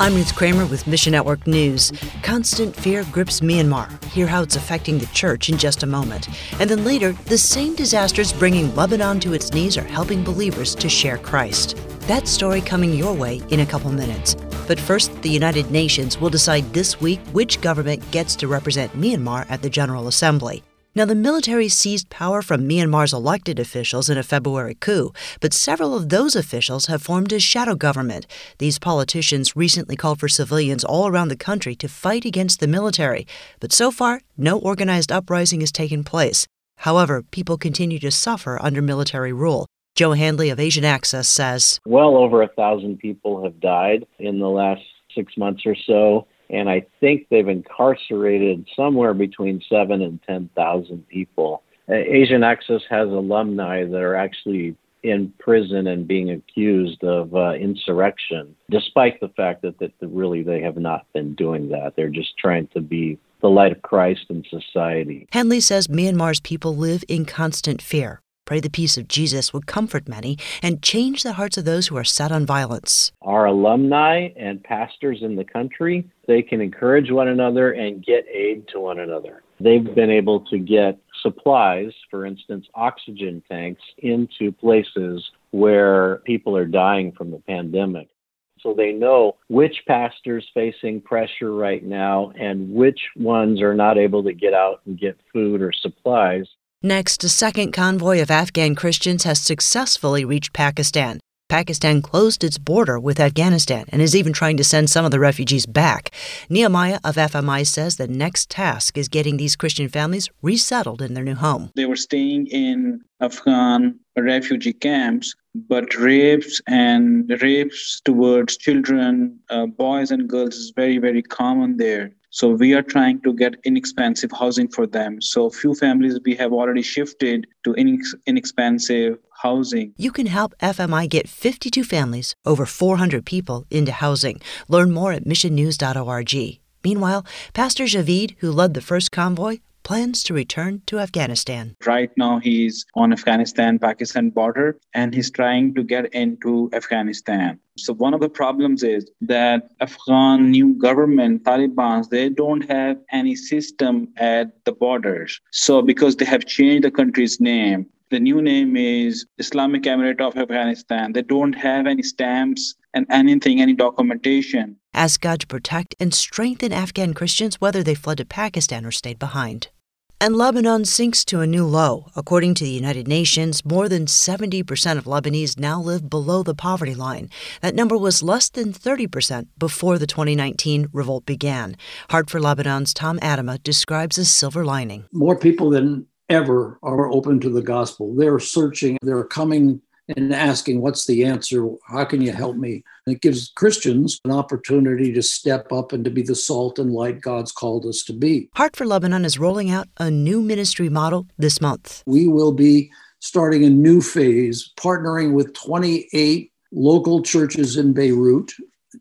I'm Ruth Kramer with Mission Network News. Constant fear grips Myanmar. Hear how it's affecting the church in just a moment. And then later, the same disasters bringing Lebanon to its knees are helping believers to share Christ. That story coming your way in a couple minutes. But first, the United Nations will decide this week which government gets to represent Myanmar at the General Assembly. Now, the military seized power from Myanmar's elected officials in a February coup, but several of those officials have formed a shadow government. These politicians recently called for civilians all around the country to fight against the military, but so far, no organized uprising has taken place. However, people continue to suffer under military rule. Joe Handley of Asian Access says Well over a thousand people have died in the last six months or so and I think they've incarcerated somewhere between seven and 10,000 people. Uh, Asian Access has alumni that are actually in prison and being accused of uh, insurrection, despite the fact that, that really they have not been doing that. They're just trying to be the light of Christ in society. Handley says Myanmar's people live in constant fear. Pray the peace of Jesus would comfort many and change the hearts of those who are set on violence. Our alumni and pastors in the country, they can encourage one another and get aid to one another. They've been able to get supplies, for instance, oxygen tanks, into places where people are dying from the pandemic. So they know which pastors facing pressure right now and which ones are not able to get out and get food or supplies. Next, a second convoy of Afghan Christians has successfully reached Pakistan. Pakistan closed its border with Afghanistan and is even trying to send some of the refugees back. Nehemiah of FMI says the next task is getting these Christian families resettled in their new home. They were staying in Afghan refugee camps, but rapes and rapes towards children, uh, boys and girls is very, very common there. So we are trying to get inexpensive housing for them. So few families we have already shifted to inex- inexpensive housing. You can help FMI get 52 families, over 400 people, into housing. Learn more at missionnews.org. Meanwhile, Pastor Javid, who led the first convoy, plans to return to Afghanistan. Right now, he's on Afghanistan Pakistan border and he's trying to get into Afghanistan. So, one of the problems is that Afghan new government, Taliban, they don't have any system at the borders. So, because they have changed the country's name, the new name is Islamic Emirate of Afghanistan. They don't have any stamps and anything, any documentation. Ask God to protect and strengthen Afghan Christians whether they fled to Pakistan or stayed behind. And Lebanon sinks to a new low. According to the United Nations, more than 70% of Lebanese now live below the poverty line. That number was less than 30% before the 2019 revolt began. Heart for Lebanon's Tom Atema describes a silver lining. More people than ever are open to the gospel. They're searching, they're coming and asking, What's the answer? How can you help me? And it gives Christians an opportunity to step up and to be the salt and light God's called us to be. Heart for Lebanon is rolling out a new ministry model this month. We will be starting a new phase, partnering with 28 local churches in Beirut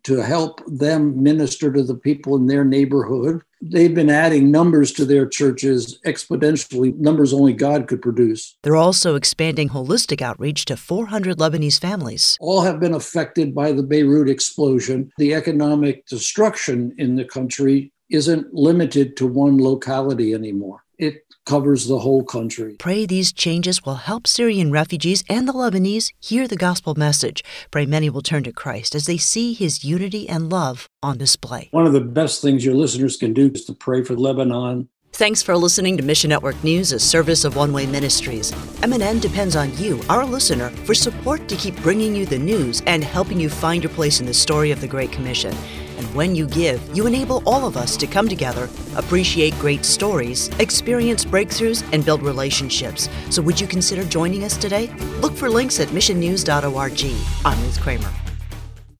to help them minister to the people in their neighborhood. They've been adding numbers to their churches exponentially, numbers only God could produce. They're also expanding holistic outreach to 400 Lebanese families. All have been affected by the Beirut explosion. The economic destruction in the country isn't limited to one locality anymore. It covers the whole country. Pray these changes will help Syrian refugees and the Lebanese hear the gospel message. Pray many will turn to Christ as they see his unity and love on display. One of the best things your listeners can do is to pray for Lebanon. Thanks for listening to Mission Network News, a service of One Way Ministries. MNN depends on you, our listener, for support to keep bringing you the news and helping you find your place in the story of the Great Commission. And when you give, you enable all of us to come together, appreciate great stories, experience breakthroughs, and build relationships. So would you consider joining us today? Look for links at missionnews.org. I'm Ruth Kramer.